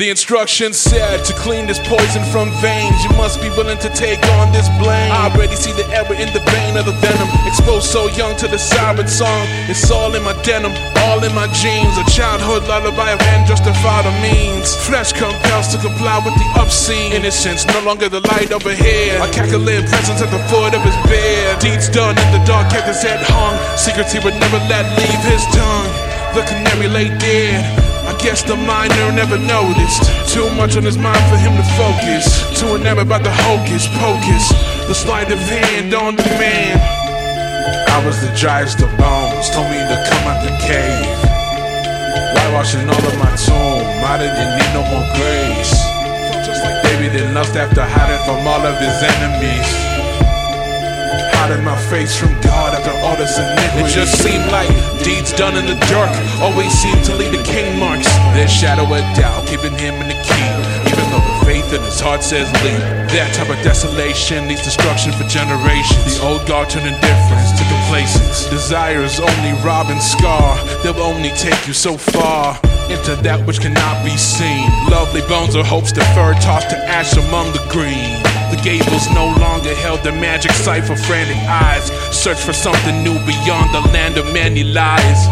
The instructions said to clean this poison from veins, you must be willing to take on this blame. I already see the error in the vein of the venom. Exposed so young to the siren song, it's all in my denim, all in my jeans. A childhood lullaby of unjustified means. Flesh compels to comply with the obscene. Innocence no longer the light overhead. A cackling presence at the foot of his bed. Deeds done in the dark, kept his head hung. Secrets he would never let leave his tongue. The canary lay dead. Guess the miner never noticed. Too much on his mind for him to focus. Too enamored by the hocus pocus. The sleight of hand on the man. I was the driest of bones. Told me to come out the cave. Whitewashing all of my tomb. I didn't need no more grace. Just like David did lust after hiding from all of his enemies hiding my face from God after It just seemed like deeds done in the dark always seem to leave the king marks. There's shadow of doubt keeping him in the key, even though the faith in his heart says leave. That type of desolation leads destruction for generations. The old God turned indifference to complacence. Desires only rob and scar. They'll only take you so far into that which cannot be seen. Bones or hopes deferred, tossed to ash among the green. The gables no longer held the magic sight for frantic eyes. Search for something new beyond the land of many lies.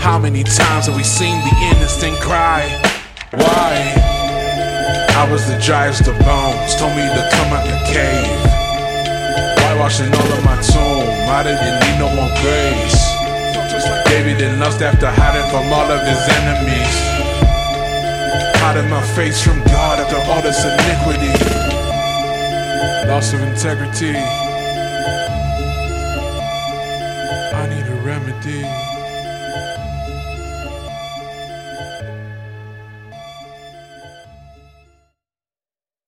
How many times have we seen the innocent cry? Why? I was the driest of bones, told me to come out the cave. Whitewashing all of my tomb, I didn't need no more grace. Just like David did lust after hiding from all of his enemies. Hiding my face from God after all this iniquity loss of integrity. I need a remedy.